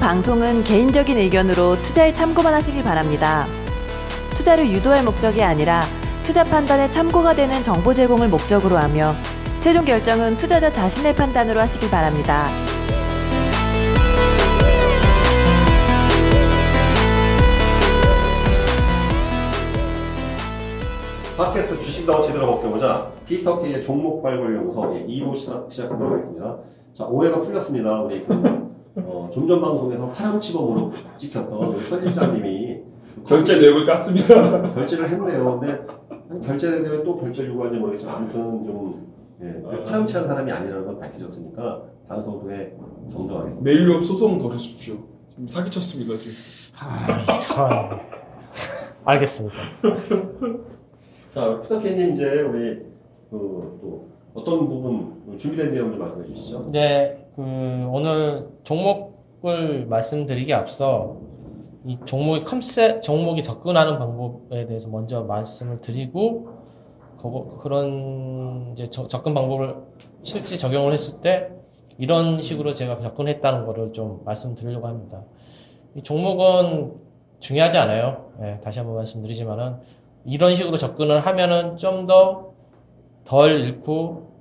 방송은 개인적인 의견으로 투자에 참고만 하시길 바랍니다. 투자를 유도할 목적이 아니라 투자 판단에 참고가 되는 정보 제공을 목적으로 하며 최종 결정은 투자자 자신의 판단으로 하시길 바랍니다. 팟캐스트 주식 나오 제대로 먹겨보자 피터 K의 종목 발굴 연구소 2부 시작, 시작하도록 하겠습니다. 자, 오해가 풀렸습니다. 우리 그, 어, 좀전 방송에서 파랑치범으로 찍혔던 우리 편집자님이 결제 내역을 깠습니다. 결제를 했네요. 근데 결제에 대해 또 결제 요구하는지 모르겠지만 아무튼 좀 예, 파랑치한 사람이 아니라는 건 밝혀졌으니까 방송도에 정정하겠습니다. 메일로 소송 걸으십시오. 지금 사기쳤습니다, 지금. 아. 알겠습니다. 자, 피터 K님 이제 우리 그, 또 어떤 부분 준비된 내용 좀 말씀해 주시죠. 네, 그, 오늘 종목을 말씀드리기 앞서 이 종목의 컨셉, 종목이 접근하는 방법에 대해서 먼저 말씀을 드리고, 그거- 그런 이제 저- 접근 방법을 실제 적용을 했을 때 이런 식으로 제가 접근했다는 거를 좀 말씀드리려고 합니다. 이 종목은 중요하지 않아요. 예, 다시 한번 말씀드리지만은 이런 식으로 접근을 하면은 좀 더 덜 잃고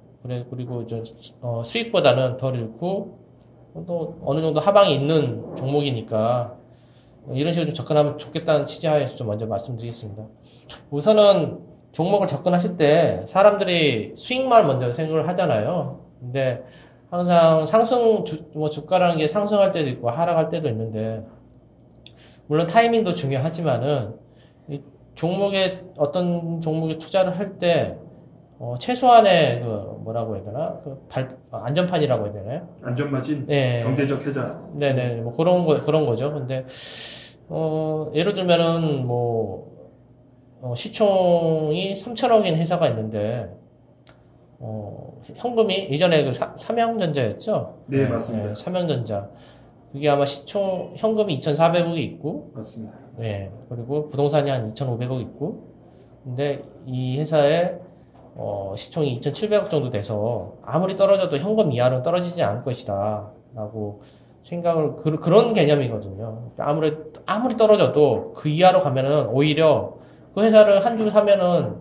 그리고 이제 어, 수익보다는 덜 잃고 또 어느 정도 하방이 있는 종목이니까 이런 식으로 좀 접근하면 좋겠다는 취지하에서 좀 먼저 말씀드리겠습니다. 우선은 종목을 접근하실 때 사람들이 수익만 먼저 생각을 하잖아요. 근데 항상 상승 주, 뭐 주가라는 게 상승할 때도 있고 하락할 때도 있는데 물론 타이밍도 중요하지만은 이 종목에 어떤 종목에 투자를 할 때 어, 최소한의 그 뭐라고 해야 되나 그 발, 아, 안전판이라고 해야 되나요? 안전마진, 네. 경제적 해자. 네네, 뭐 그런 거, 그런 거죠. 근데, 어, 예를 들면은 뭐, 어, 시총이 3천억인 회사가 있는데, 어, 현금이 예전에 그 사, 삼양전자였죠? 네, 맞습니다. 네, 삼양전자. 그게 아마 시총, 현금이 2,400억이 있고, 맞습니다. 네, 그리고 부동산이 한 2,500억 있고, 근데 이 회사에 어, 시총이 2,700억 정도 돼서 아무리 떨어져도 현금 이하로 떨어지지 않을 것이다. 라고 생각을, 그, 그런 개념이거든요. 아무리, 아무리 떨어져도 그 이하로 가면은 오히려 그 회사를 한 주 사면은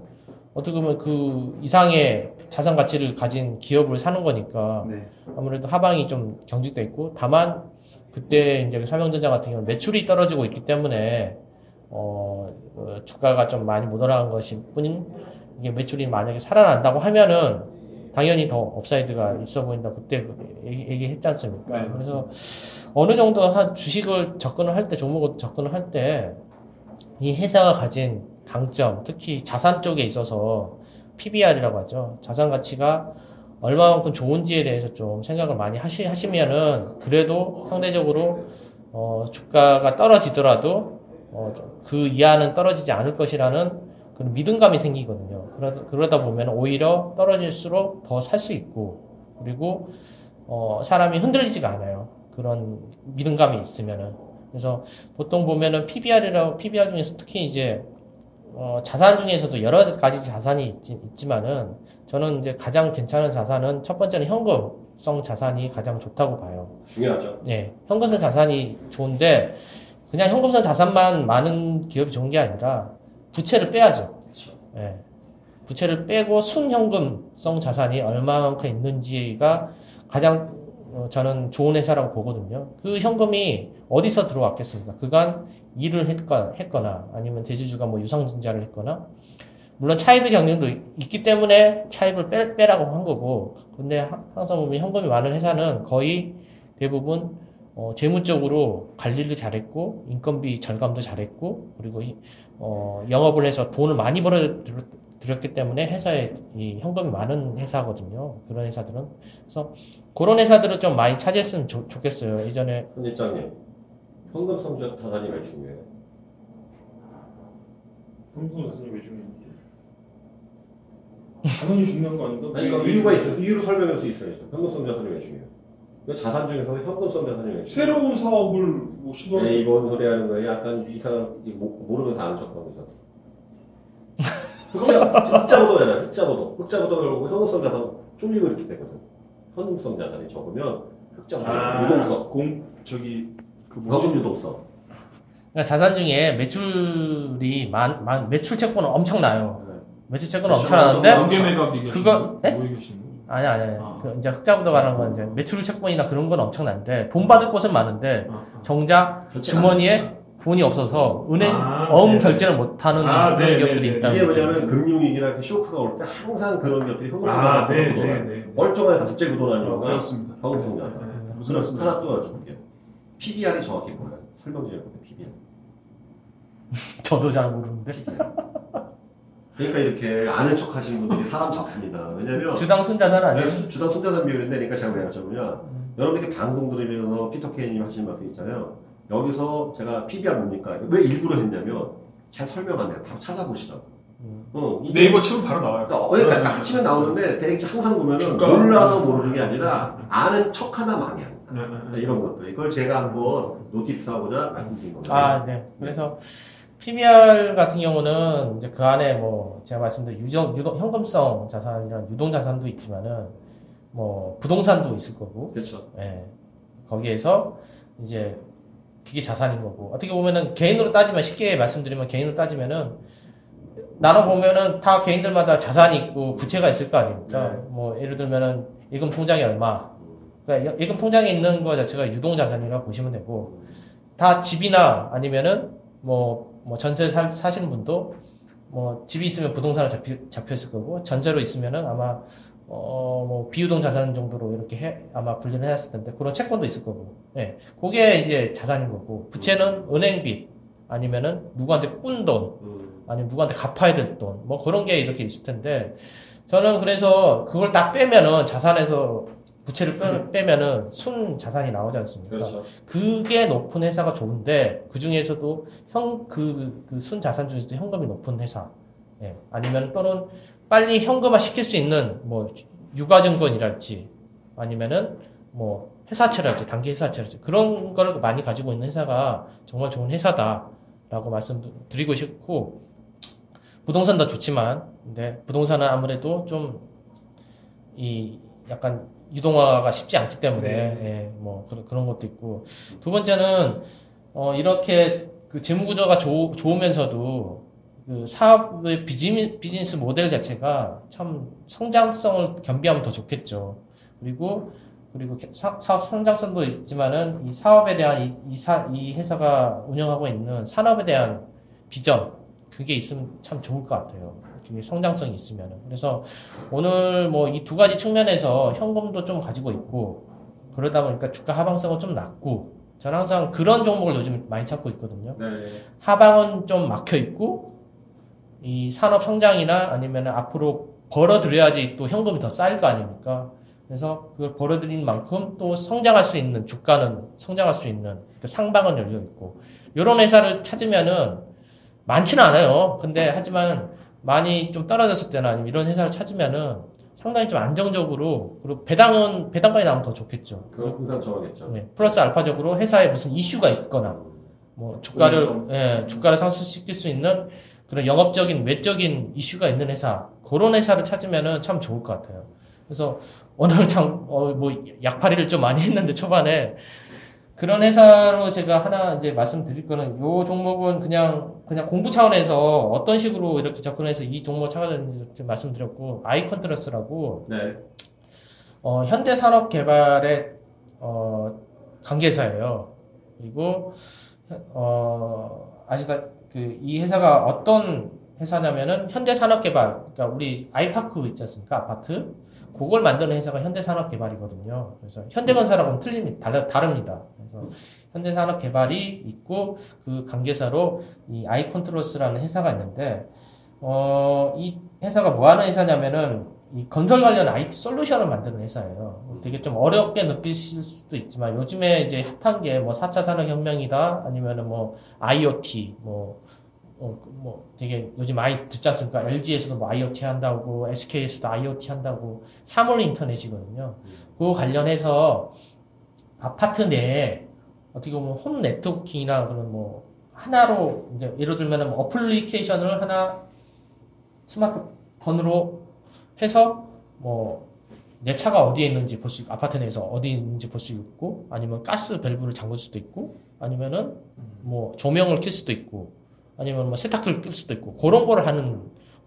어떻게 보면 그 이상의 자산 가치를 가진 기업을 사는 거니까 네. 아무래도 하방이 좀 경직돼 있고 다만 그때 이제 그 삼성전자 같은 경우는 매출이 떨어지고 있기 때문에 어, 어, 주가가 좀 많이 못 올라간 것일 뿐인 이게 매출이 만약에 살아난다고 하면은 당연히 더 upside가 있어 보인다 그때 그 얘기, 얘기 했지 않습니까? 네, 그래서 어느 정도 한 주식을 접근을 할 때 종목을 접근을 할 때 이 회사가 가진 강점 특히 자산 쪽에 있어서 PBR이라고 하죠. 자산 가치가 얼마만큼 좋은지에 대해서 좀 생각을 많이 하시, 하시면은 그래도 상대적으로 어, 주가가 떨어지더라도 어, 그 이하는 떨어지지 않을 것이라는 그런 믿음감이 생기거든요. 그러다, 그러다 보면 오히려 떨어질수록 더 살 수 있고 그리고 어, 사람이 흔들리지가 않아요. 그런 믿음감이 있으면은. 그래서 보통 보면은 PBR이라고 PBR 중에서 특히 이제 어, 자산 중에서도 여러 가지 자산이 있지, 있지만은 저는 이제 가장 괜찮은 자산은 첫 번째는 현금성 자산이 가장 좋다고 봐요. 중요하죠. 네, 현금성 자산이 좋은데 그냥 현금성 자산만 많은 기업이 좋은 게 아니라 부채를 빼야죠. 그렇죠. 예. 부채를 빼고 순현금성 자산이 얼마만큼 있는지가 가장 어, 저는 좋은 회사라고 보거든요. 그 현금이 어디서 들어왔겠습니까? 그간 일을 했거, 했거나 아니면 대주주가 뭐 유상증자를 했거나 물론 차입의 경쟁도 있- 있기 때문에 차입을 빼, 빼라고 한 거고 근데 하- 항상 보면 현금이 많은 회사는 거의 대부분 어, 재무적으로 관리를 잘했고 인건비 절감도 잘했고 그리고 이- 어, 영업을 해서 돈을 많이 벌어 들- 들였기 때문에 회사에 이 현금이 많은 회사거든요. 그런 회사들은 그래서 그런 회사들을 좀 많이 차지했으면 좋, 좋겠어요. 예전에 편집장님, 현금성 자산이 왜 중요해요? 현금 자산이 왜 중요한지. 당연히 중요한 거 아닌가? 아니, 그러니까 이유가 있어요. 이유를 설명할 수 있어야죠. 현금성 자산이 왜 중요해요? 왜 자산 중에서 현금성 자산이? 새로운 사업을 뭐 시도할 수 에이, 뭔 소리 하는 거예요? 약간 이상, 이 모- 모르면서 아는 척 하고 있었어. 흑자, 흑자보도잖아요. 흑자보도. 흑자보도 결국 현금성 자산 줄이고 이렇게 되거든. 현금성 자산이 적으면 흑자보도, 아, 유동성. 공, 저기, 그 뭐지? 유동성. 그러니까 자산 중에 매출이 많, 많 매출 채권은 엄청나요. 네. 매출 채권은 엄청나는데 그거-? 네? 거예요? 아니 아니 아. 그 이제 흑자보다 말하는 건 이제 매출 채권이나 그런 건 엄청난데 돈 받을 곳은 많은데 아, 아. 정작 주머니에 돈이 없어서 은행 아, 어음 네. 결제를 못하는 아, 그런 네, 기업들이 네, 있다. 이게 뭐냐면 금융위기나 그 쇼크가 올 때 항상 그런 아, 네, 네, 네, 네. 멀쩡해서 갑자기 어, 거가 그렇습니다. 네, 네. 무슨 무슨 말씀이세요? 하나 써가지고 PBR이 정확히 뭐예요? 설명 좀 해볼게요. PBR. 저도 잘 모르는데 그러니까 이렇게 아는 척 하시는 분들이 사람 잡습니다. 왜냐면 주당 순자산 아니에요? 네, 수- 주당 순자산 비율인데 그러니까 제가 왜 여쭤보냐 여러분 이렇게 방송 들으면서 피터 케이님 하시는 말씀 있잖아요 여기서 제가 PBR 뭡니까? 왜 일부러 했냐면 잘 설명 안 해요 다 찾아보시라고 음. 어, 네이버 치면 바로 나와요. 그러니까, 어, 그러니까 딱 치면 나오는데 되게 항상 보면은 주가- 몰라서 모르는 게 아니라 아는 척 하나 많이 합니다 네, 네, 네. 이런 것들 이걸 제가 한번 노티스하고자 말씀드린 겁니다 아, 네. 그래서 PBR 같은 경우는 이제 그 안에 뭐 제가 말씀드린 유정, 유동, 현금성 자산이랑 유동 자산도 있지만은 뭐 부동산도 있을 거고, 그렇죠 예. 거기에서 이제 그게 자산인 거고 어떻게 보면은 개인으로 따지면 쉽게 말씀드리면 개인으로 따지면은 나눠 보면은 다 개인들마다 자산이 있고 부채가 있을 거 아닙니까? 네. 뭐 예를 들면은 예금 통장이 얼마, 그러니까 예금 통장에 있는 거 자체가 유동 자산이라고 보시면 되고 다 집이나 아니면은 뭐, 뭐 전세 살, 사시는 분도 뭐 집이 있으면 부동산을 잡혀, 잡혔을 거고 전세로 있으면은 아마 어, 뭐 비유동 자산 정도로 이렇게 해, 아마 분류를 해놨을 텐데 그런 채권도 있을 거고 예. 그게 이제 자산인 거고 부채는 은행빚 아니면은 누구한테 꾼돈 음. 아니면 누구한테 갚아야 될 돈 뭐 그런 게 이렇게 있을 텐데 저는 그래서 그걸 다 빼면은 자산에서 부채를 빼, 빼면은 순 자산이 나오지 않습니까? 그렇죠 그게 높은 회사가 좋은데 그 중에서도 현그순 자산 중에서도 현금이 높은 회사, 예. 아니면 또는 빨리 현금화 시킬 수 있는 뭐 유가증권이랄지 아니면은 뭐 회사채랄지 단기 회사채랄지 그런 거를 많이 가지고 있는 회사가 정말 좋은 회사다라고 말씀드리고 싶고 부동산도 좋지만 근데 부동산은 아무래도 좀 이 약간 유동화가 쉽지 않기 때문에 네. 예, 뭐 그런 그런 것도 있고 두 번째는 어 이렇게 그 재무 구조가 좋, 좋으면서도 그 사업의 비즈니, 비즈니스 모델 자체가 참 성장성을 겸비하면 더 좋겠죠. 그리고 그리고 사, 사업 성장성도 있지만은 이 사업에 대한 이, 이, 사, 이 회사가 운영하고 있는 산업에 대한 비전 그게 있으면 참 좋을 것 같아요. 그게 성장성이 있으면은. 그래서 오늘 뭐 이 두 가지 측면에서 현금도 좀 가지고 있고 그러다 보니까 주가 하방성은 좀 낮고 저는 항상 그런 종목을 요즘 많이 찾고 있거든요. 네. 하방은 좀 막혀 있고 이 산업 성장이나 아니면 앞으로 벌어들여야지 또 현금이 더 쌓일 거 아닙니까? 그래서 그걸 벌어들인 만큼 또 성장할 수 있는 주가는 성장할 수 있는 그 상방은 열려 있고 이런 회사를 찾으면은 많지는 않아요. 근데 하지만 많이 좀 떨어졌을 때나 아니면 이런 회사를 찾으면은 상당히 좀 안정적으로 그리고 배당은 배당까지 나오면 더 좋겠죠. 그럼 항상 정하겠죠 네, 플러스 알파적으로 회사에 무슨 이슈가 있거나 뭐 주가를. 예, 주가를 상승시킬 수 있는 그런 영업적인 외적인 이슈가 있는 회사 그런 회사를 찾으면은 참 좋을 것 같아요. 그래서 오늘 참뭐 약팔이를 좀 많이 했는데 초반에 그런 회사로 제가 하나 이제 말씀드릴 거는 요 종목은 그냥 그냥 공부 차원에서 어떤 식으로 이렇게 접근해서 이 종목 좀 말씀드렸고 아이컨트러스라고 네. 어, 현대산업개발의 어, 관계사예요. 그리고 어, 아시다 그 이 회사가 어떤 회사냐면은 현대산업개발, 그러니까 우리 아이파크 있지 않습니까? 아파트. 그걸 만드는 회사가 현대산업개발이거든요. 그래서 현대건설하고는 틀립니다. 다르, 다릅니다. 그래서 현대산업개발이 있고 그 관계사로 이 아이컨트로스라는 회사가 있는데 어, 이 회사가 뭐 하는 회사냐면은 이 건설 관련 IT 솔루션을 만드는 회사예요. 되게 좀 어렵게 느끼실 수도 있지만 요즘에 이제 핫한 게 뭐 4차 산업혁명이다 아니면은 뭐 IoT 뭐 어, 그뭐 되게 요즘 많이 듣지 않습니까? LG에서도 뭐 IoT 한다고 SK에서도 IoT 한다고 사물 인터넷이거든요. 그 관련해서 아파트 내에 어떻게 보면 home networking이나 그런 뭐 하나로 이제 예를 들면은 뭐 어플리케이션을 하나 스마트폰으로 해서 뭐 내 차가 어디에 있는지 볼 수, 있고, 아파트 내에서 어디 있는지 볼 수 있고, 아니면 가스 밸브를 잠글 수도 있고, 아니면은 뭐 조명을 켤 수도 있고, 아니면 뭐 세탁기를 끌 수도 있고, 그런 거를 하는,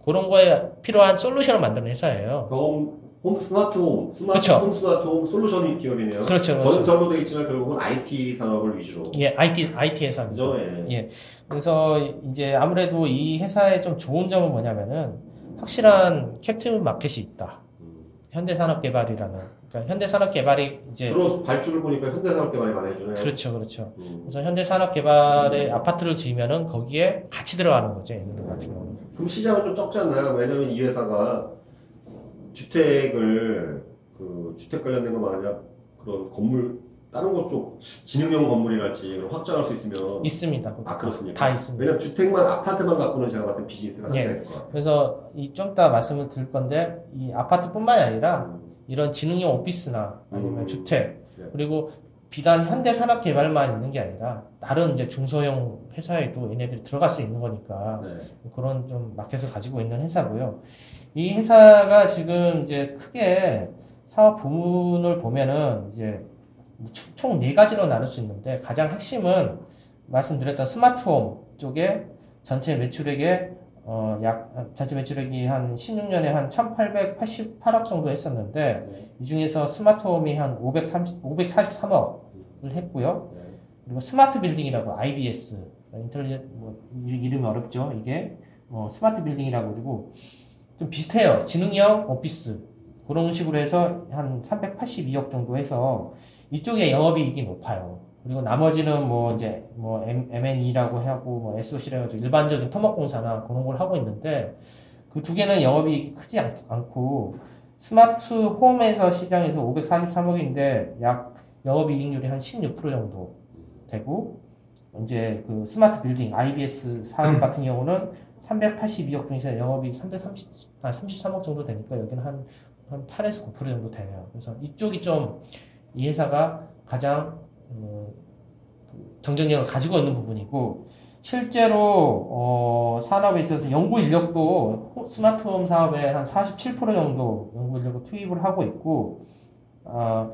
그런 거에 필요한 솔루션을 만드는 회사예요. home, home smart home, smart 그쵸. 홈 스마트 홈 솔루션 기업이네요. 그렇죠, 그렇죠. 건설로 돼 있지만 결국은 IT 산업을 위주로. 예, IT, IT. 그죠? 예. 예. 그래서 이제 아무래도 이 회사의 좀 좋은 점은 뭐냐면은, 확실한 캡틴 마켓이 있다. 음. 현대산업개발이라는. 그러니까 현대산업개발이 이제, 주로 발주를 보니까 현대산업개발이 많이 해주네. 그렇죠, 그렇죠. 음. 그래서 현대산업개발의 아파트를 지으면은 거기에 같이 들어가는 거죠, 얘네들 같은 경우는. 그럼 시장은 좀 적지 않나요? 왜냐면 이 회사가 주택을 그 주택 관련된 거 말이야 그런 건물 다른 것쪽 지능형 건물이랄지 확장할 수 있으면 있습니다. 아 그렇습니까? 다 있습니다. 왜냐면 주택만 아파트만 갖고는 제가 봤을 때 비즈니스가 예. 있을 것 같아요. 그래서 이 좀 이따 말씀을 드릴 건데 이 아파트뿐만이 아니라 음. 이런 지능형 오피스나 아니면 음. 주택 네. 그리고 비단 현대 산업 개발만 있는 게 아니라 다른 이제 중소형 회사에도 얘네들이 들어갈 수 있는 거니까 네. 그런 좀 마켓을 가지고 있는 회사고요. 이 회사가 지금 이제 크게 사업 부문을 보면은 이제 총 네 가지로 나눌 수 있는데 가장 핵심은 말씀드렸던 스마트홈 쪽에 전체 매출액의 어, 약, 전체 매출액이 한 16년에 한 1888억 정도 했었는데, 네. 이 중에서 스마트홈이 한 530, 543억을 했고요. 네. 그리고 스마트 빌딩이라고 IBS, 인텔리전, 뭐, 이- 이름이 어렵죠, 이게. 뭐, 스마트 빌딩이라고 그러고, 좀 비슷해요. 지능형 오피스. 그런 식으로 해서 한 382억 정도 해서, 이쪽에 영업이익이 높아요. 그리고 나머지는 뭐 이제 뭐 M&E라고 하고 뭐 SOC라고 일반적인 토목공사나 그런 걸 하고 있는데 그 두 개는 영업이익이 크지 않, 않고 스마트 홈에서 시장에서 543억인데 약 영업이익률이 한 16% 정도 되고 이제 그 스마트 빌딩 IBS 사업 같은 경우는 382억 중에서 영업이익 330, 아, 33억 정도 되니까 여기는 한, 한 8에서 9% 정도 돼요. 그래서 이쪽이 좀 이 회사가 가장 경쟁력을 가지고 있는 부분이고 실제로 어, 산업에 있어서 연구 인력도 호- 스마트홈 사업에 한 47% 정도 연구 인력을 투입을 하고 있고 어,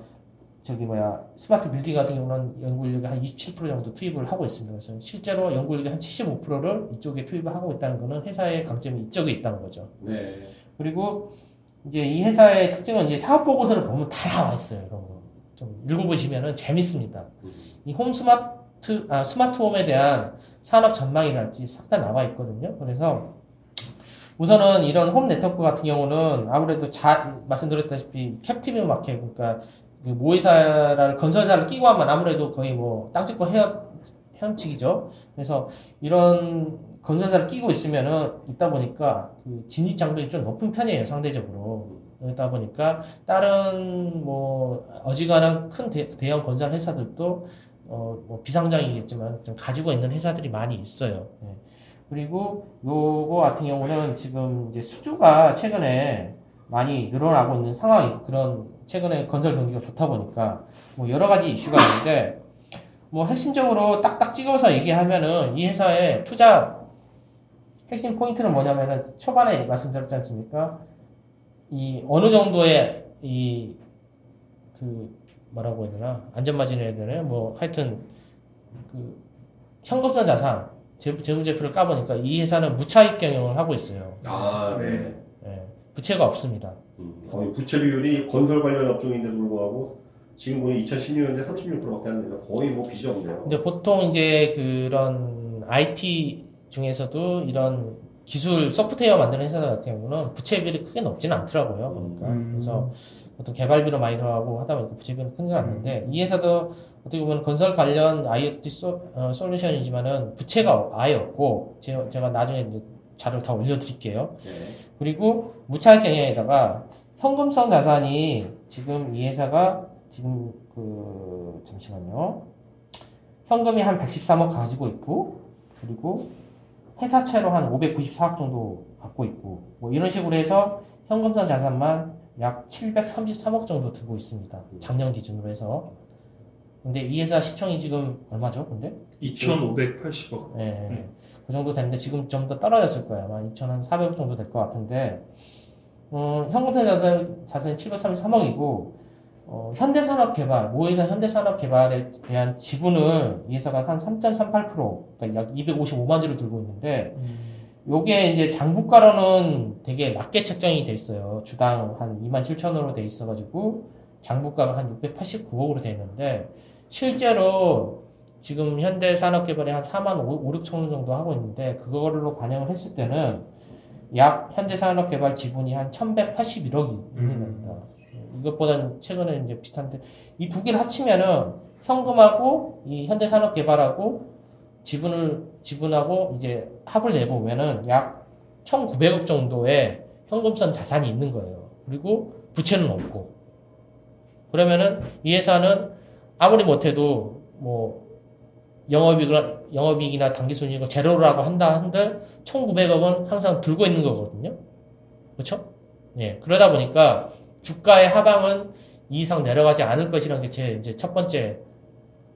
저기 뭐야 스마트 빌딩 같은 경우는 연구 인력이 한 27% 정도 투입을 하고 있습니다. 그래서 실제로 연구 인력의 한 75%를 이쪽에 투입을 하고 있다는 것은 회사의 강점이 이쪽에 있다는 거죠. 네. 그리고 이제 이 회사의 특징은 이제 사업 보고서를 보면 다 나와 있어요. 이런 거. 좀 읽어보시면은 재밌습니다. 음. 이홈 스마트, 아, 스마트 홈에 대한 산업 전망이랄지 싹 다 나와 있거든요. 그래서 우선은 이런 홈 네트워크 같은 경우는 아무래도 자, 말씀드렸다시피 captive market, 그러니까 그 모의사를 건설사를 끼고 하면 아무래도 거의 뭐 땅 짓고 헤엄, 헤엄치기죠. 그래서 이런 건설사를 끼고 있으면은 있다 보니까 그 진입 장벽이 좀 높은 편이에요, 상대적으로. 그러다 보니까 다른 뭐 어지간한 큰 대, 대형 건설 회사들도 어, 뭐 비상장이겠지만 좀 가지고 있는 회사들이 많이 있어요. 예. 그리고 요거 같은 경우는 지금 이제 수주가 최근에 많이 늘어나고 있는 상황이 그런 최근에 건설 경기가 좋다 보니까 뭐 여러 가지 이슈가 있는데 뭐 핵심적으로 딱딱 찍어서 얘기하면은 이 회사의 투자 핵심 포인트는 뭐냐면은 초반에 말씀드렸지 않습니까? 이 어느 정도의 이 그 뭐라고 해야 되나 안전마진을 해야 되나 뭐 하여튼 그 현금성 자산 재- 재무제표를 까보니까 이 회사는 무차익 경영을 하고 있어요. 아, 네. 예, 부채가 없습니다. 음, 거의 부채 비율이 건설 관련 업종인데도 불구하고 지금 보니 2016년에 36%밖에 안 되니까 거의 뭐 빚이 없네요. 근데 보통 이제 그런 IT 중에서도 이런 기술 소프트웨어 만드는 회사 같은 경우는 부채 비율이 크게 높지는 않더라고요. 보니까 음. 그래서 보통 개발비로 많이 들어가고 하다 보니까 부채 비율은 크지 않는데 이 회사도 어떻게 보면 건설 관련 IoT 소, 어, 솔루션이지만은 부채가 아예 없고 제가, 제가 나중에 이제 자료를 다 올려드릴게요. 네. 그리고 무차익 경영에다가 현금성 자산이 지금 이 회사가 지금 그 잠시만요. 현금이 한 113억 가지고 있고 그리고 회사채로 한 594억 정도 갖고 있고 뭐 이런 식으로 해서 현금성 자산만 약 733억 정도 들고 있습니다. 작년 기준으로 해서. 근데 이 회사 시총이 지금 얼마죠? 근데? 2,580억. 예, 그 정도 되는데 지금 좀 더 떨어졌을 거예요. 아마 2,400억 정도 될 것 같은데 어, 현금성 자산, 자산이 733억이고, 어, 현대산업개발, 모회사 현대산업개발에 대한 지분을 이 회사가 한 3.38%, 그러니까 약 255만 주를 들고 있는데, 요게 이제 장부가로는 되게 낮게 책정이 돼 있어요. 주당 한 2만 7천원으로 돼 있어가지고, 장부가가 한 689억으로 돼 있는데, 실제로 지금 현대산업개발이 한 4만 5, 6천 원 정도 하고 있는데, 그걸로 반영을 했을 때는 약 현대산업개발 지분이 한 1181억이 있는 겁니다. 이것보다는 최근에 이제 비슷한데, 이 두 개를 합치면은 현금하고 이 현대산업개발하고 지분을, 지분하고 이제 합을 내보면은 약 1,900억 정도의 현금성 자산이 있는 거예요. 그리고 부채는 없고. 그러면은 이 회사는 아무리 못해도 뭐 영업이익이나, 영업이익이나 당기순이익을 제로라고 한다 한들 1,900억은 항상 들고 있는 거거든요. 그렇죠? 예. 그러다 보니까 주가의 하방은 이 이상 내려가지 않을 것이라는 게 제 이제 첫 번째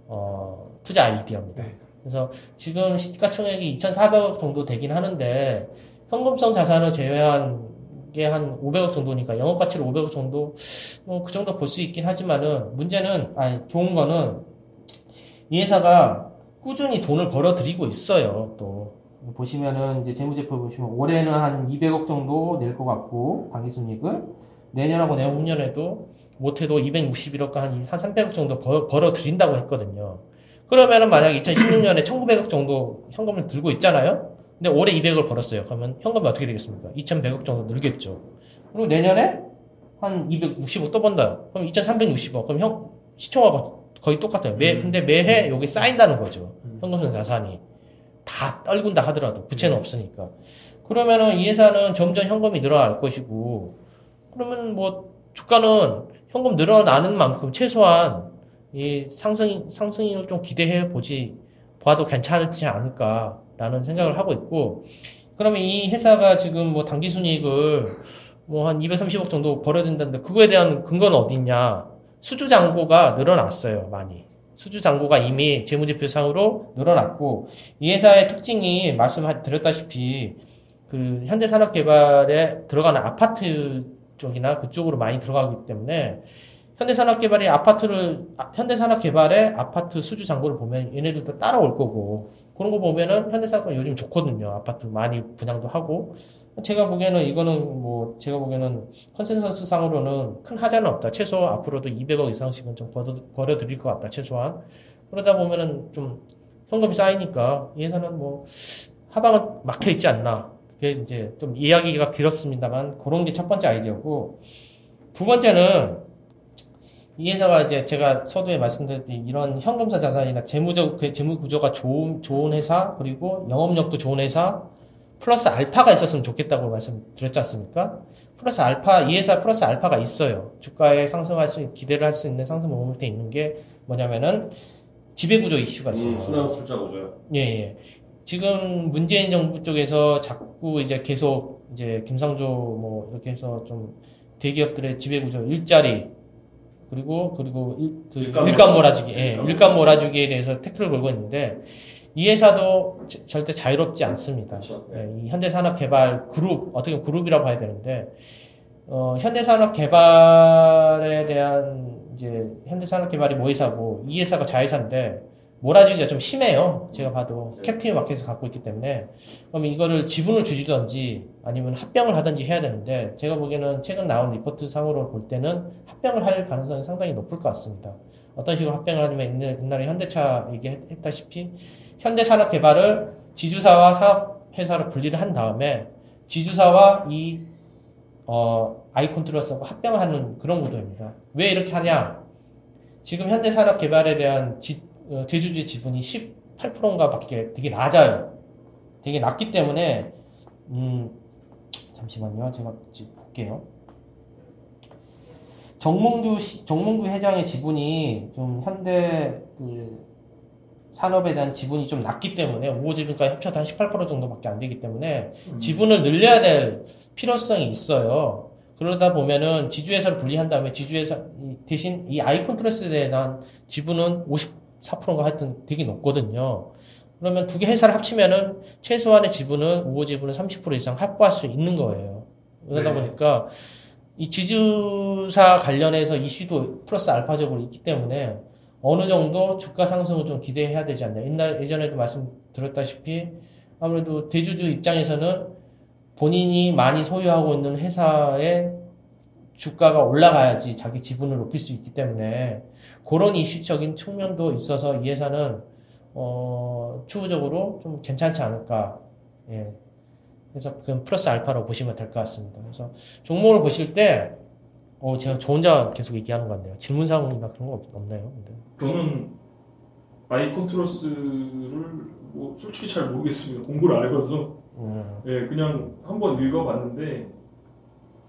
어, 투자 아이디어입니다. 네. 그래서 지금 시가총액이 2,400억 정도 되긴 하는데 현금성 자산을 제외한 게 한 500억 정도니까 영업 가치로 500억 정도 뭐 그 정도 볼 수 있긴 하지만은 문제는 아니 좋은 거는 이 회사가 꾸준히 돈을 벌어들이고 있어요. 또 보시면은 이제 재무제표 보시면 올해는 한 200억 정도 낼 것 같고 당기순이익을 내년하고 내후년에도 못해도 261억과 한, 한 300억 정도 벌, 벌어 들인다고 했거든요. 그러면은 만약 2016년에 1900억 정도 현금을 들고 있잖아요? 근데 올해 200억을 벌었어요. 그러면 현금이 어떻게 되겠습니까? 2100억 정도 늘겠죠. 그리고 내년에 한 260억 또 번다. 그럼 2360억. 그럼 형, 시총하고 거의 똑같아요. 매, 음. 근데 매해 여기 쌓인다는 거죠. 음. 현금성 자산이. 다 떨군다 하더라도 부채는 없으니까. 그러면은 이 회사는 점점 현금이 늘어날 것이고, 그러면 뭐 주가는 현금 늘어나는 만큼 최소한 이 상승 상승을 좀 기대해 보지 봐도 괜찮지 않을까라는 생각을 하고 있고, 그러면 이 회사가 지금 뭐 당기 순이익을 뭐 한 230억 정도 벌어진다는데 그거에 대한 근거는 어디 있냐? 수주 잔고가 늘어났어요, 많이. 수주 잔고가 이미 재무제표상으로 늘어났고 이 회사의 특징이 말씀드렸다시피 그 현대산업개발에 들어가는 아파트 쪽이나 그쪽으로 많이 들어가기 때문에 현대산업개발이 아파트를 아, 현대산업개발의 아파트 수주 잔고를 보면 얘네들도 따라올 거고 그런 거 보면은 현대산업이 요즘 좋거든요. 아파트 많이 분양도 하고. 제가 보기에는 이거는 뭐 제가 보기에는 컨센서스 상으로는 큰 하자는 없다. 최소 앞으로도 200억 이상씩은 좀 벌어, 벌어들일 것 같다 최소한. 그러다 보면은 좀 현금이 쌓이니까 이 회사는 뭐 하방은 막혀 있지 않나 그게 이제 좀 이야기가 길었습니다만 그런 게 첫 번째 아이디어고 두 번째는 이 회사가 이제 제가 서두에 말씀드렸듯이 이런 현금사 자산이나 재무적 그 재무 구조가 좋은 좋은 회사 그리고 영업력도 좋은 회사 플러스 알파가 있었으면 좋겠다고 말씀드렸지 않습니까? 플러스 알파 이 회사 플러스 알파가 있어요. 주가에 상승할 수 기대를 할 수 있는 상승 모멘트에 있는 게 뭐냐면은 지배 구조 이슈가 있어요. 음, 순환 숫자 구조요. 예, 예. 지금 문재인 정부 쪽에서 자꾸 이제 계속 이제 김상조 뭐 이렇게 해서 좀 대기업들의 지배구조 일자리 그리고 그리고 일, 그 일감 일감 몰아주기, 예, 일감 일감 몰아주기에 대해서 태클을 걸고 있는데 이 회사도 저- 절대 자유롭지 않습니다. 그렇죠. 예, 이 현대산업개발 그룹 어떻게 보면 그룹이라고 봐야 되는데 어, 현대산업개발에 대한 이제 현대산업개발이 모회사고 이 회사가 자회사인데 몰아주기가 좀 심해요. 제가 봐도 네. 캡틴 마켓에서 갖고 있기 때문에 그럼 이거를 지분을 줄이든지 아니면 합병을 하든지 해야 되는데 제가 보기에는 최근 나온 리포트 상으로 볼 때는 합병을 할 가능성이 상당히 높을 것 같습니다. 어떤 식으로 합병을 하냐면 옛날- 옛날에 현대차 얘기했다시피 현대산업개발을 지주사와 사업회사로 분리를 한 다음에 지주사와 이 어, 아이콘트로스하고 합병하는 그런 구도입니다. 왜 이렇게 하냐? 지금 현대산업개발에 대한 지, 어, 대주주의 지분이 18%인가 밖에 되게 낮아요. 되게 낮기 때문에, 음, 잠시만요. 제가 볼게요. 정몽규, 시- 정몽규 회장의 지분이 좀 현대 그 산업에 대한 지분이 좀 낮기 때문에, 우호지분까지 합쳐도 한 18% 정도밖에 안 되기 때문에, 지분을 늘려야 될 필요성이 있어요. 그러다 보면은 지주회사를 분리한 다음에 지주회사 이- 대신 이 아이콘 트레스에 대한 지분은 54%인가 하여튼 되게 높거든요. 그러면 두 개 회사를 합치면은 최소한의 지분은 우호 지분은 30% 이상 확보할 수 있는 거예요. 그러다 네. 보니까 이 지주사 관련해서 이슈도 플러스 알파적으로 있기 때문에 어느 정도 주가 상승을 좀 기대해야 되지 않냐. 옛날 예전에도 말씀드렸다시피 아무래도 대주주 입장에서는 본인이 많이 소유하고 있는 회사의 주가가 올라가야지 자기 지분을 높일 수 있기 때문에 그런 이슈적인 측면도 있어서 이 회사는 어, 추후적으로 좀 괜찮지 않을까. 예. 그래서 그 플러스 알파로 보시면 될 것 같습니다. 그래서 종목을 보실 때, 어, 제가 저 혼자 계속 얘기하는 것 같네요. 질문사항이나 그런 거 없- 없나요? 근데. 저는 아이콘트롤스를 뭐 솔직히 잘 모르겠습니다. 공부를 안 해봐서 음, 예, 그냥 한번 읽어봤는데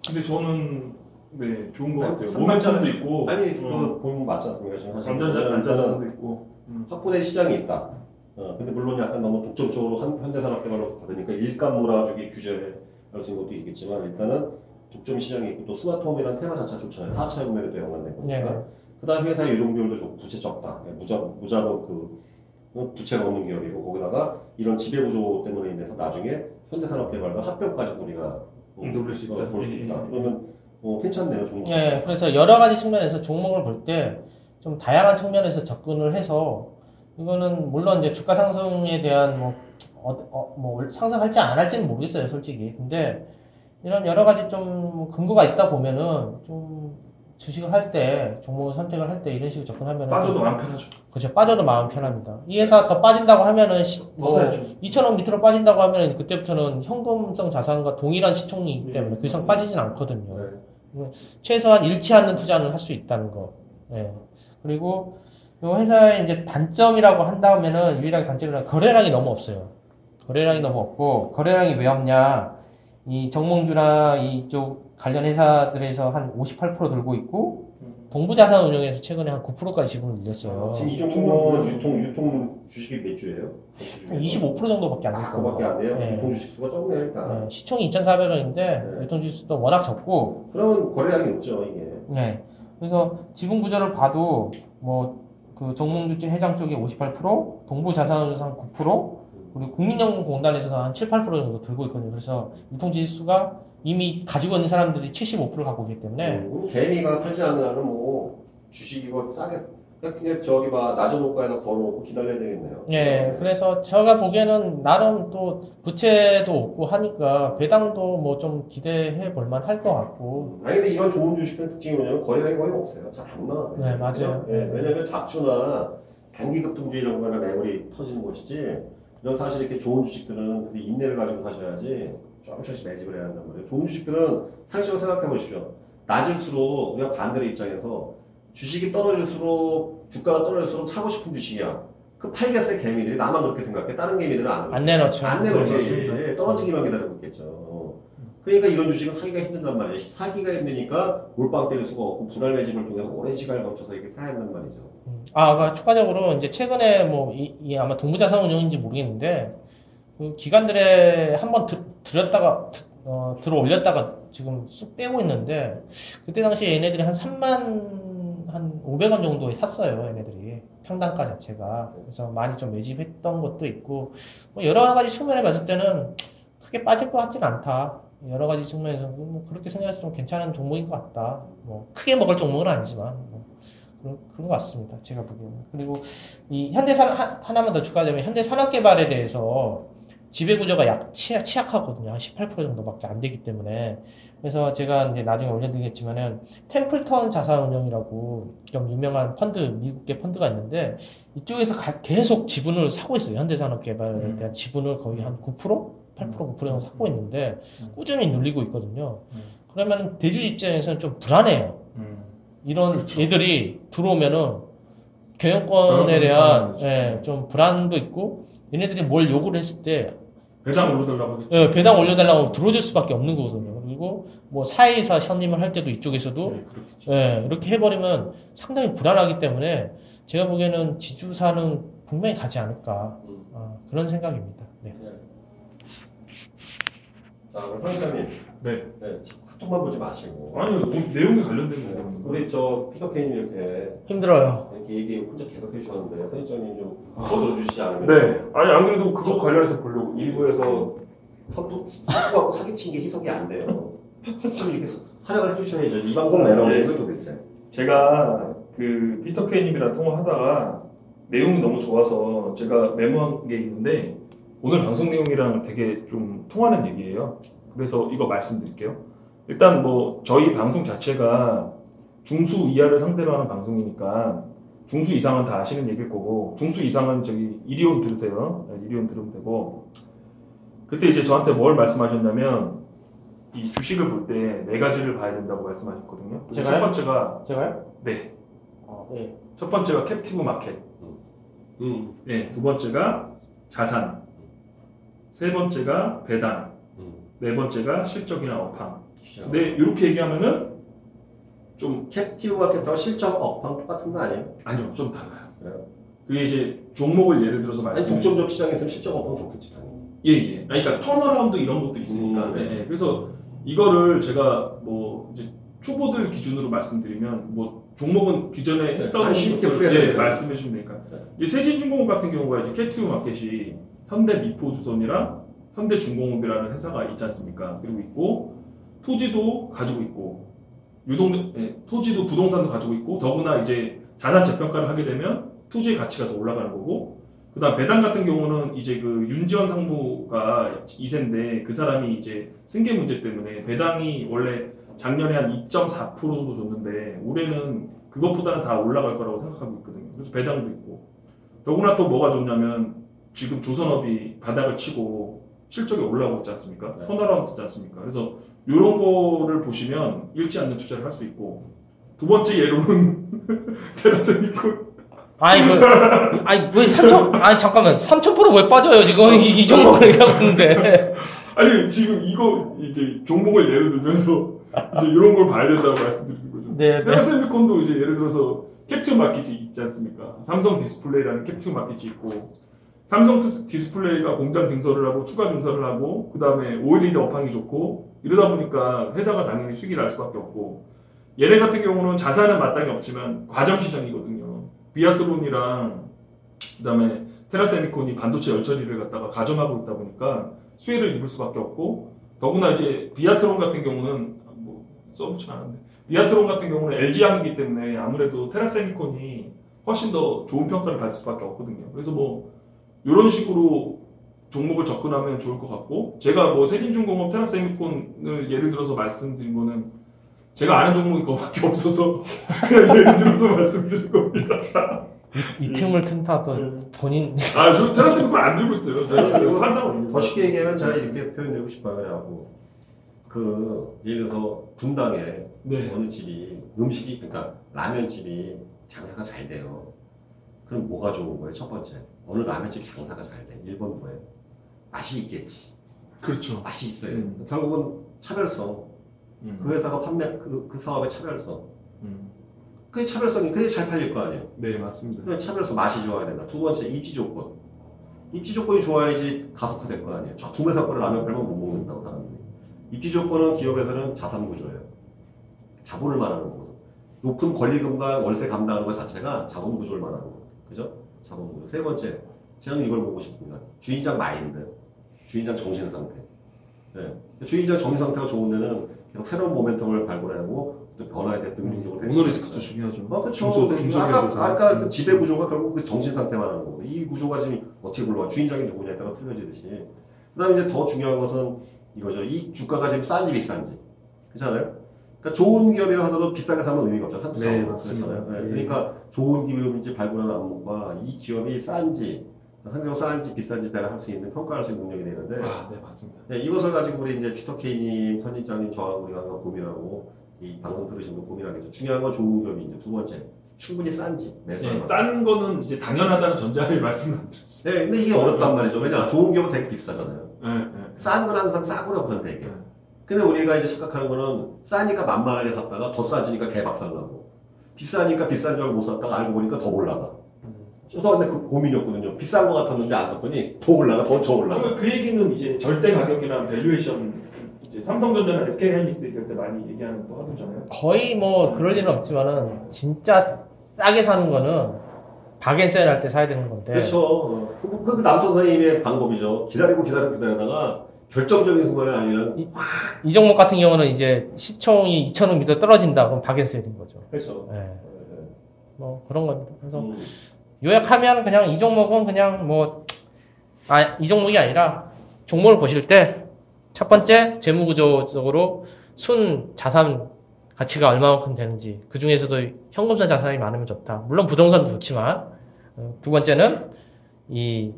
근데 저는 네 좋은 것 아니, 같아요. 모멘텀도 있고 아니 어, 그 보면 맞지 않습니까? 지금 사실 보면은 안자전도 있고 음. 확보된 시장이 있다. 어, 근데 물론 약간 너무 독점적으로 한, 현대산업개발로 받으니까 일감 몰아주기 규제를 할수 있는 것도 있겠지만 일단은 독점 시장이 있고 또 스마트홈이라는 테마 자체가 좋잖아요. 4차 구매도 연관된 거니까. 네. 그 다음 회사 유동비율도 좋고 부채 적다. 무자, 무자본 그 어, 부채가 없는 기업이고 거기다가 이런 지배구조 때문에 인해서 나중에 현대산업개발과 합병까지 우리가 음, 노릴 수 있다. 볼수 예, 예, 있다. 예. 그러면 어, 괜찮네요. 종목. 예, 그래서 여러 가지 측면에서 종목을 볼 때 좀 다양한 측면에서 접근을 해서 이거는 물론 이제 주가 상승에 대한 뭐, 어, 어, 뭐 상승할지 안 할지는 모르겠어요, 솔직히. 근데 이런 여러 가지 좀 근거가 있다 보면은 좀 주식을 할 때, 종목을 선택을 할 때 이런 식으로 접근하면은 빠져도 좀- 마음 편하죠. 그죠. 빠져도 마음 편합니다. 이 회사 더 빠진다고 하면은 시- 뭐 벗어야죠. 2천원 밑으로 빠진다고 하면 그때부터는 현금성 자산과 동일한 시총이기 예, 때문에 그 이상. 빠지진 않거든요. 네. 최소한 잃지 않는 투자는 할수 있다는 거. 예. 그리고 이 회사의 이제 단점이라고 한다면은 유일하게 단점이란 거래량이 너무 없어요. 거래량이 너무 없고 거래량이 왜 없냐? 이 정몽주나 이쪽 관련 회사들에서 한 58% 들고 있고 동부자산운용에서 최근에 한 9%까지 지분을 늘렸어요. 지금 이 정도면 유통 유통 주식이 몇 주예요? 한 25% 정도밖에 안 아, 됐어요. 그거밖에 안 돼요? 네. 유통 주식 수가 적네요 일단. 네, 시총이 2,400원인데 네. 유통지수도 워낙 적고 그러면 거래량이 없죠 이게. 네. 그래서 지분 구조를 봐도 뭐그 정몽주 회장 쪽에 58%, 동부자산운용에서 한 9%, 그리고 국민연금공단에서 한 7, 8% 정도 들고 있거든요. 그래서 유통 지수가 이미 가지고 있는 사람들이 75%를 갖고 있기 때문에 음, 개미가 팔지 한은 뭐 주식 이거 싸게 그냥, 저기 봐 낮은 호가에다 걸어놓고 기다려야 되겠네요. 예, 그래서 제가 보기에는 나름 또 부채도 없고 하니까 배당도 뭐 좀 기대해 볼 만 할 것 같고 아니 근데 이런 좋은 주식은 특징이 뭐냐면 거래량이 거의 없어요. 잘 안 나와요. 네, 맞아요. 예, 왜냐면 잡주나 단기 급등주 이런 거나 매물이 터지는 것이지 이런 사실 이렇게 좋은 주식들은 근데 인내를 가지고 사셔야지 조금씩 매집을 해야 한단 말이에요. 좋은 주식들은 상식으로 생각해 보십시오. 낮을수록 우리가 반대로 입장에서 주식이 떨어질수록 주가가 떨어질수록 사고 싶은 주식이야. 그 팔겠어요 개미들이 나만 그렇게 생각해. 다른 개미들은 안 안 내놓죠. 안 네, 내놓지. 맞습니다. 예, 떨어지기만 기다리고 있겠죠. 그러니까 이런 주식은 사기가 힘들단 말이에요. 사기가 힘드니까 몰빵 때릴 수가 없고 분할 매집을 통해서 오랜 시간을 거쳐서 이렇게 사야 한단 말이죠. 아, 그러니까 추가적으로 이제 최근에 뭐, 이, 이 아마 동부자산 운용인지 모르겠는데, 그 기관들에 한번 들였다가, 어, 들어 올렸다가 지금 쑥 빼고 있는데, 그때 당시에 얘네들이 한 3만, 한 500원 정도에 샀어요, 얘네들이. 평단가 자체가. 그래서 많이 좀 매집했던 것도 있고, 뭐 여러 가지 측면에 봤을 때는 크게 빠질 것 같진 않다. 여러 가지 측면에서 뭐 그렇게 생각해서 좀 괜찮은 종목인 것 같다. 뭐, 크게 먹을 종목은 아니지만, 뭐 그런, 그런 것 같습니다. 제가 보기에는. 그리고 이 현대산, 하- 하나만 더 추가하자면 현대산업개발에 대해서 지배구조가 약, 취약, 취약하거든요. 한 18% 정도밖에 안 되기 때문에. 그래서 제가 이제 나중에 올려드리겠지만은 템플턴 자산운용이라고 좀 유명한 펀드, 미국계 펀드가 있는데 이쪽에서 가- 계속 지분을 사고 있어요. 현대산업개발에 음. 대한 지분을 거의 한 9%? 8% 9% 정도 사고 있는데 꾸준히 눌리고 있거든요. 음. 그러면 대주 입장에서는 좀 불안해요. 음. 이런 그렇죠. 애들이 들어오면은 경영권에 경영권 대한. 예, 좀 불안도 있고 얘네들이 뭘 요구를 했을 때 배당 올려달라고 하겠죠. 예, 배당 올려달라고 하면 들어줄 수밖에 없는 거거든요. 그리고 뭐 사회이사 선임을 할 때도 이쪽에서도 네, 그렇겠죠. 예, 이렇게 해버리면 상당히 불안하기 때문에 제가 보기에는 지주사는 분명히 가지 않을까 음. 아, 그런 생각입니다. 네. 자, 그럼 황사님, 네. 네, 카톡만 보지 마시고 아니 뭐 내용이 관련된 거예요. 우리 저 피터팬이 이렇게 힘들어요. 이렇게 얘기 혼자 계속 해주셨는데 선생님 좀 아. 걷어주시지 않으면 네. 아니 안 그래도 그거 관련해서 보려고. 일부에서 선수 선수하고 사기친 게 희석이 안 돼요. 좀 이렇게 활약을 해주셔야죠. 이 방송 왜 나오신 거예요 도대체? 제가 그 피터 케이님이랑 통화하다가 내용이 너무 좋아서 제가 메모한 게 있는데 오늘 방송 내용이랑 되게 좀 통하는 얘기예요. 그래서 이거 말씀드릴게요. 일단 뭐 저희 방송 자체가 중수 이하를 상대로 하는 방송이니까 중수 이상은 다 아시는 얘기일 거고 중수 이상은 저기 이리온 들으세요. 네, 이리온 들으면 되고 그때 이제 저한테 뭘 말씀하셨냐면 이 주식을 볼 때 네 가지를 봐야 된다고 말씀하셨거든요. 제가요? 첫 번째가 제가요? 네. 어, 네. 첫 번째가 captive market. 음. 네. 두 번째가 자산. 세 번째가 배당. 음. 네 번째가 실적이나 업황. 네. 이렇게 얘기하면은 좀 captive market하고 실적 업황 똑같은 거 아니에요? 아니요 좀 달라요. 그래요? 그게 이제 종목을 예를 들어서 아니 말씀. 독점적 시장에 있으면 실적 업황 좋겠지 당연히. 예예. 그러니까 turnaround 이런 것도 있으니까. 음. 네, 네. 그래서 이거를 제가 뭐 이제 초보들 기준으로 말씀드리면 뭐 종목은 기존에 네, 했던 것들, 예. 말씀해 주시면 되니까. 네. 이제 세진중공업 같은 경우가 이제 captive market이 현대 미포조선이랑 현대 중공업이라는 회사가 있지 않습니까? 그리고 있고 토지도 가지고 있고 유동 예, 토지도 부동산도 가지고 있고 더구나 이제 자산 재평가를 하게 되면 토지의 가치가 더 올라가는 거고 그다음 배당 같은 경우는 이제 그 윤지원 상무가 2세인데 그 사람이 이제 승계 문제 때문에 배당이 원래 작년에 한 2.4% 정도 줬는데 올해는 그것보다는 다 올라갈 거라고 생각하고 있거든요. 그래서 배당도 있고 더구나 또 뭐가 좋냐면 지금 조선업이 바닥을 치고 실적이 올라오고 있지 않습니까? 네. turnaround 있지 않습니까? 그래서 이런 거를 보시면 잃지 않는 투자를 할 수 있고 두 번째 예로는 테라세미콘 아니, 그, 아니, 왜 3천, 아니, 잠깐만. 3,000%왜 빠져요, 지금? 이, 이 종목을 얘기하고 있는데. 아니 지금 이거 이제 종목을 예를 들면서 이제 이런 걸 봐야 된다고 말씀드리는 거죠. 네, 네. 테라세미콘도 이제 예를 들어서 captive market이 있지 않습니까? 삼성 디스플레이라는 captive market이 있고 삼성 디스- 디스플레이가 공장 증설을 하고 추가 증설을 하고 그 다음에 OLED 업황이 좋고 이러다 보니까 회사가 당연히 수익이 날 수밖에 없고 얘네 같은 경우는 자산은 마땅히 없지만 과점 시장이거든요. 비아트론이랑 그 다음에 테라세미콘이 반도체 열처리를 갖다가 가점하고 있다 보니까 수혜를 입을 수밖에 없고 더구나 이제 비아트론 같은 경우는 뭐 써놓지 않았는데 비아트론 같은 경우는 LG향이기 때문에 아무래도 테라세미콘이 훨씬 더 좋은 평가를 받을 수밖에 없거든요. 그래서 뭐 이런 식으로 종목을 접근하면 좋을 것 같고 제가 뭐 세진중공업 테라세미콘을 예를 들어서 말씀드린 거는 제가 아는 종목이 그거밖에 없어서 그냥 예를 들어서 말씀드린 겁니다. 이 틈을 튼다 또 본인. 아, 저 테라세미콘 안 들고 있어요. 이거 한다고 더 쉽게 얘기하면 제가 이렇게 표현드리고 싶어요. 그래갖고 그 예를 들어서 분당에 네. 어느 집이 음식이 그러니까 라면 집이 장사가 잘 돼요. 그럼 뭐가 좋은 거예요? 첫 번째 어느 라면집 장사가 잘 돼. 1번 뭐예요? 맛이 있겠지. 그렇죠. 맛이 있어요. 음. 결국은 차별성. 음. 그 회사가 판매 그, 그 사업의 차별성. 음. 그게 차별성이 그게 잘 팔릴 거 아니에요. 네, 맞습니다. 그냥 차별성 맛이 좋아야 된다. 두 번째 입지 조건. 입지 조건이 좋아야지 가속화될 거 아니에요. 저 동네 사건을 라면 팔면 못 먹는다고 사람들이. 입지 조건은 기업에서는 자산 구조예요. 자본을 말하는 거거든. 높은 권리금과 월세 감당하는 것 자체가 자본 구조를 말하는 거거든. 그죠? 자본 구조. 세 번째, 저는 이걸 보고 싶습니다. 주인장 마인드. 주인장 정신 상태. 네. 주인장 정신 상태가 좋은 데는 계속 새로운 모멘텀을 발굴하고 또 변화에 대해 능동적으로 오너 리스크도 중요하죠. 어, 그쵸. 중소- 그 중소기업에서. 아까, 아까 그 지배 구조가 결국 그 정신 상태만 하는 거고. 이 구조가 지금 어떻게 굴러가? 주인장이 누구냐에 따라 틀려지듯이. 그 다음에 이제 더 중요한 것은 이거죠. 이 주가가 지금 싼지 비싼지. 그렇잖아요? 그러니까 좋은 기업이라 하더라도 비싸게 사면 의미가 없죠. 상투성. 네, 맞습니다. 네, 네. 그러니까 좋은 기업인지 발굴하는 안목과 이 기업이 싼지, 상대적으로 싼지 비싼지 내가 할 수 있는 평가할 수 있는 능력이 되는데 아, 네, 맞습니다. 네, 이것을 가지고 우리 이제 피터 케이님, 선진장님, 저하고 우리가 항상 고민하고 이 방송 들으신 분 고민하겠죠. 중요한 건 좋은 기업인지 두 번째 충분히 싼지. 네, 싼 거는 이제 당연하다는 전제하에 말씀을 안 드렸어요. 네, 근데 이게 어렵단 말이죠. 왜냐 좋은 기업은 되게 비싸잖아요. 네, 네. 싼건 항상 싸구려 그런 되게. 네. 근데 우리가 이제 착각하는 거는 싸니까 만만하게 샀다가 더 싸지니까 개박살 나고 비싸니까 비싼 줄 알고 못 샀다가 알고 보니까 더 올라가. 그래서 근데 그 고민이었거든요. 비싼 거 같았는데 안 샀더니 더 올라가, 더더 올라가. 그 얘기는 이제 절대 가격이나 valuation 이제 삼성전자나 SK하이닉스 얘기할 때 많이 얘기하는 또 하던잖아요. 거의 뭐 그럴 일은 없지만은 진짜 싸게 사는 거는 바겐세일 할때 사야 되는 건데. 그렇죠. 어. 그, 그 남선 선생님의 방법이죠. 기다리고 기다리고 기다리다가 결정적인 순간에 아니면 이 종목 같은 경우는 이제 시총이 2,000원 밑으로 떨어진다. 그럼 박앤셀인 거죠. 그렇죠. 예. 뭐 그런 겁니다. 그래서 음. 요약하면 그냥 이 종목은 그냥 뭐, 아, 이 종목이 아니라 종목을 보실 때 첫 번째 재무구조적으로 순 자산 가치가 얼마만큼 되는지 그 중에서도 현금성 자산이 많으면 좋다. 물론 부동산도 좋지만 어, 두 번째는 이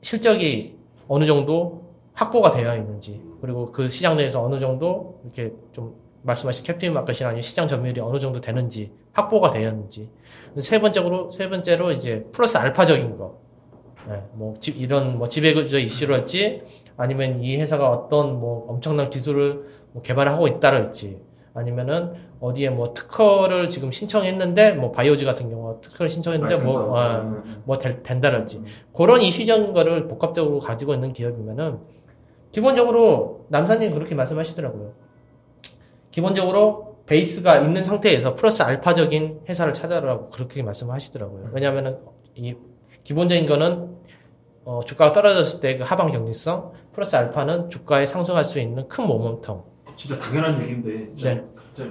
실적이 어느 정도 확보가 되어 있는지 그리고 그 시장 내에서 어느 정도 이렇게 좀 말씀하신 캡틴 마켓이나 아니면 시장 점유율이 어느 정도 되는지 확보가 되었는지. 세 번째로 세 번째로 이제 플러스 알파적인 거, 네, 뭐 지- 이런 뭐 지배구조 이슈랄지 아니면 이 회사가 어떤 뭐 엄청난 기술을 뭐 개발하고 있다랄지 아니면은 어디에 뭐 특허를 지금 신청했는데 뭐 바이오지 같은 경우 특허를 신청했는데 뭐, 어, 음. 뭐 될- 된다랄지. 그런 이슈적인 거를 복합적으로 가지고 있는 기업이면은 기본적으로 남사님 그렇게 말씀하시더라고요. 기본적으로 베이스가 있는 상태에서 플러스 알파적인 회사를 찾아라고 그렇게 말씀하시더라고요. 왜냐하면은 이 기본적인 거는 어, 주가가 떨어졌을 때 그 하방 경직성 플러스 알파는 주가에 상승할 수 있는 큰 모멘텀. 진짜 당연한 얘기인데 네. 진짜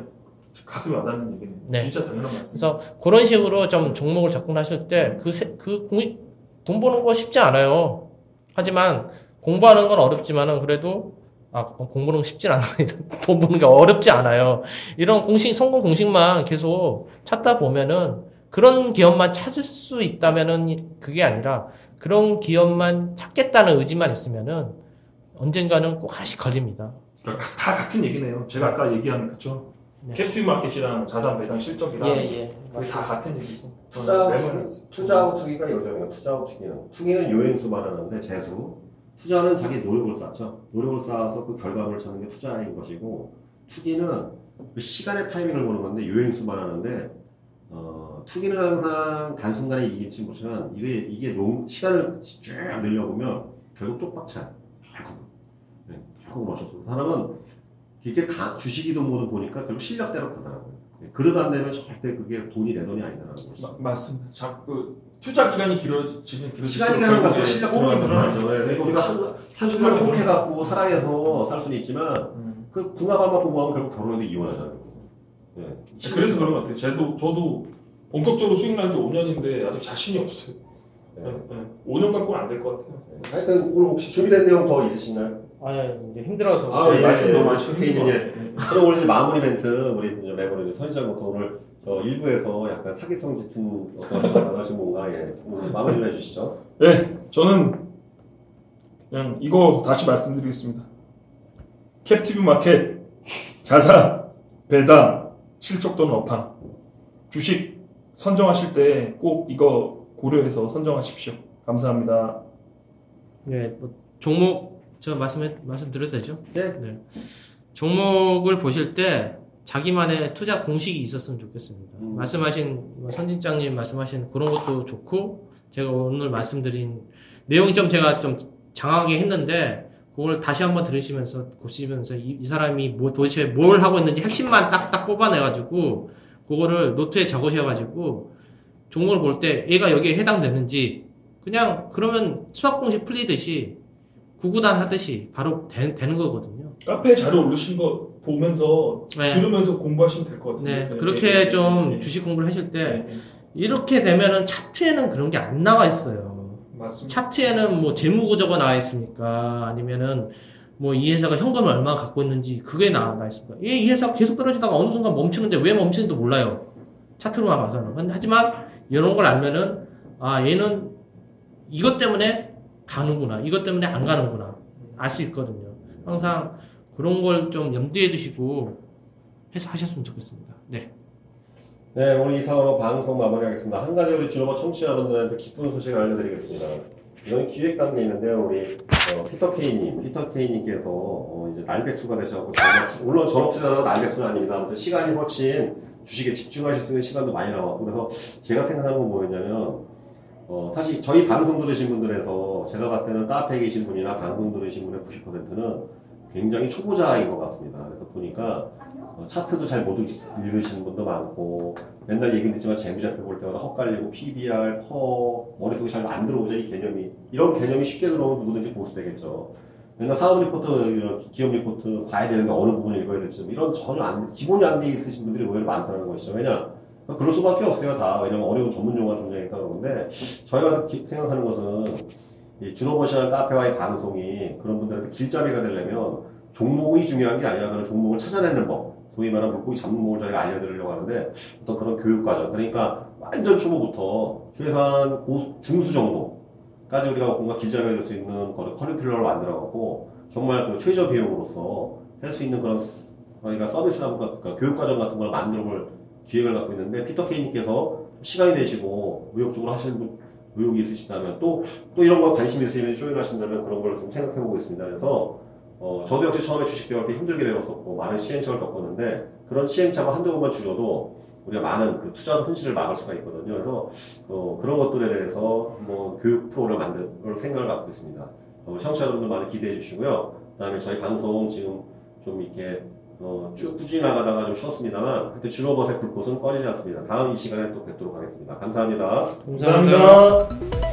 가슴이 와닿는 얘기네. 네. 진짜 당연한 말씀. 그래서 그런 식으로 좀 종목을 접근하실 때 그그돈 버는 거 쉽지 않아요. 하지만 공부하는 건 어렵지만은 그래도 아 공부는 쉽진 않아요. 돈 버는 게 어렵지 않아요. 이런 공식 성공 공식만 계속 찾다 보면은 그런 기업만 찾을 수 있다면은 그게 아니라 그런 기업만 찾겠다는 의지만 있으면은 언젠가는 꼭 하나씩 걸립니다. 그러니까 다 같은 얘기네요. 제가 아까 얘기한 그쵸? 네. 캡틴 마켓이랑 자산 배당 실적이랑 예. 그게 다 같은 얘기고. 투자하고 투기가 요즘이에요. 투자하고 투기는. 투기는 요행수 말하는데 재수. 투자는 자기 노력을 쌓죠. 노력을 쌓아서 그 결과물을 찾는 게 투자인 것이고 투기는 그 시간의 타이밍을 보는 건데 요행수 말하는데 어, 투기는 항상 단순간에 이길지 모르지만 이게 이게 long 시간을 쭉 늘려보면 결국 쪽박차요. 결국 네, 결국 없어. 사람은 이렇게 가, 주식이든 보니까 결국 실력대로 가더라고요. 네, 그러다 안 되면 절대 그게 돈이 내 돈이 아니다라는. 마, 맞습니다. 자꾸 투자 기간이 길어지면 길어질수록 시간이 가는 갈수록 실력 들어가는 늘어나죠. 예, 그러니까 우리가 한, 한순간에 실력이 혹해갖고 사랑해서 살 수는 있지만 음. 그 궁합만 보고하면 결국 결혼해도 이혼하잖아요. 예. 그래서 그런 것 같아요. 저도 저도 본격적으로 수익 난 지 5년인데 아직 자신이 없어요. 네. 네, 네. 5년 갖고는 안 될 것 같아요. 하여튼 오늘 혹시 준비된 내용 더 있으신가요? 아 이제 힘들어서 아, 예, 말씀 예, 너무 예. 많이 이제 같아요. 그럼 오늘 이제 마무리 멘트 우리 이제 매번 이제 선시장부터 오늘 저 일부에서 약간 사기성 짙은 어떤 하신 뭔가 예. 오늘 마무리 좀 해주시죠. 네, 저는 그냥 이거 다시 말씀드리겠습니다. 캡티브 마켓, 자산, 배당, 실적 또는 업황, 주식 선정하실 때 꼭 이거 고려해서 선정하십시오. 감사합니다. 네, 뭐 종목 제가 말씀해 말씀드려도 되죠? 네. 종목을 보실 때 자기만의 투자 공식이 있었으면 좋겠습니다. 음. 말씀하신 뭐 선진장님 말씀하신 그런 것도 좋고 제가 오늘 말씀드린 내용이 좀 제가 좀 장하게 했는데 그걸 다시 한번 들으시면서 보시면서 이, 이 사람이 뭐 도대체 뭘 하고 있는지 핵심만 딱딱 뽑아내가지고 그거를 노트에 적으셔가지고 종목을 볼 때 얘가 여기에 해당되는지 그냥 그러면 수학 공식 풀리듯이 구구단 하듯이 바로 되, 는 거거든요. 카페에 자료 올리신 거 보면서 네. 들으면서 공부하시면 될 것 같아요. 네, 네, 그렇게 네, 좀 네, 주식 공부를 하실 때. 이렇게 되면은 차트에는 그런 게 안 나와 있어요. 맞습니다. 차트에는 뭐 재무 구조가 나와 있습니까? 아니면은 뭐 이 회사가 현금을 얼마 갖고 있는지 그게 나와 나 있습니까? 이, 이 회사가 계속 떨어지다가 어느 순간 멈추는데 왜 멈추는지도 몰라요. 차트로만 봐서는. 근데 하지만 이런 걸 알면은 아 얘는 이것 때문에 가는구나. 이것 때문에 안 가는구나. 알 수 있거든요. 항상 그런 걸 좀 염두에 두시고 해서 하셨으면 좋겠습니다. 네. 네, 오늘 이상으로 방송 마무리하겠습니다. 한 가지 우리 주로버 청취자 여러분들한테 기쁜 소식을 알려드리겠습니다. 이건 기획 단계에 있는데요. 우리 어, 피터 케이님, 피터 케이님께서 어, 이제 날백수가 되셔서 물론 전업주자라도 날백수는 아닙니다. 아무튼 시간이 거친 주식에 집중하실 수 있는 시간도 많이 나왔고 그래서 제가 생각하는 건 뭐였냐면 어, 사실 저희 방송 들으신 분들에서 제가 봤을 때는 카페에 계신 분이나 방송 들으신 분의 90%는 굉장히 초보자인 것 같습니다. 그래서 보니까 어, 차트도 잘 못 읽으시는 분도 많고 맨날 얘기 듣지만 재무제표 볼 때마다 헛갈리고 PBR, PER 머릿속에 잘 안 들어오죠 이 개념이 이런 개념이 쉽게 들어오면 누구든지 고수되겠죠 맨날 사업 리포트, 기업 리포트 봐야 되는데 어느 부분을 읽어야 될지 이런 전혀 안, 기본이 안 돼 있으신 분들이 의외로 많다는 것이죠. 왜냐? 그럴 수밖에 없어요, 다. 왜냐면 어려운 전문 용어가 등장했다 그러는데, 저희가 기- 생각하는 것은, 이 준호버시라는 카페와의 방송이 그런 분들한테 길잡이가 되려면 종목이 중요한 게 아니라 그런 종목을 찾아내는 법. 소위 말하는 물고기 잡목을 저희가 알려드리려고 하는데, 어떤 그런 교육과정. 그러니까 완전 초보부터 최소한 고수, 중수 정도까지 우리가 뭔가 길잡이가 될 수 있는 그런 커리큘럼을 만들어갖고, 정말 그 최저 비용으로서 할 수 있는 그런 저희가 서비스라고 그러니까 교육과정 같은 걸 만들어 볼 기획을 갖고 있는데 피터 케이님께서 시간이 되시고 의욕적으로 하시는 분 의욕이 있으시다면 또 또 이런 거 관심 있으시면 조인 하신다면 그런 걸 좀 생각해 보고 있습니다. 그래서 어, 저도 역시 처음에 주식 배울 때 힘들게 배웠었고 많은 시행착오를 겪었는데 그런 시행착오 한두 번만 줄여도 우리가 많은 그 투자 손실을 막을 수가 있거든요. 그래서 어, 그런 것들에 대해서 뭐 교육 프로그램을 만들 생각을 갖고 있습니다. 어, 청취자 여러분들 많이 기대해 주시고요. 그 다음에 저희 방송 지금 좀 이렇게 어, 쭉 꾸준히 나가다가 좀 쉬었습니다만 하여튼 주로버스의 불꽃은 꺼지지 않습니다. 다음 이 시간에 또 뵙도록 하겠습니다. 감사합니다. 감사합니다.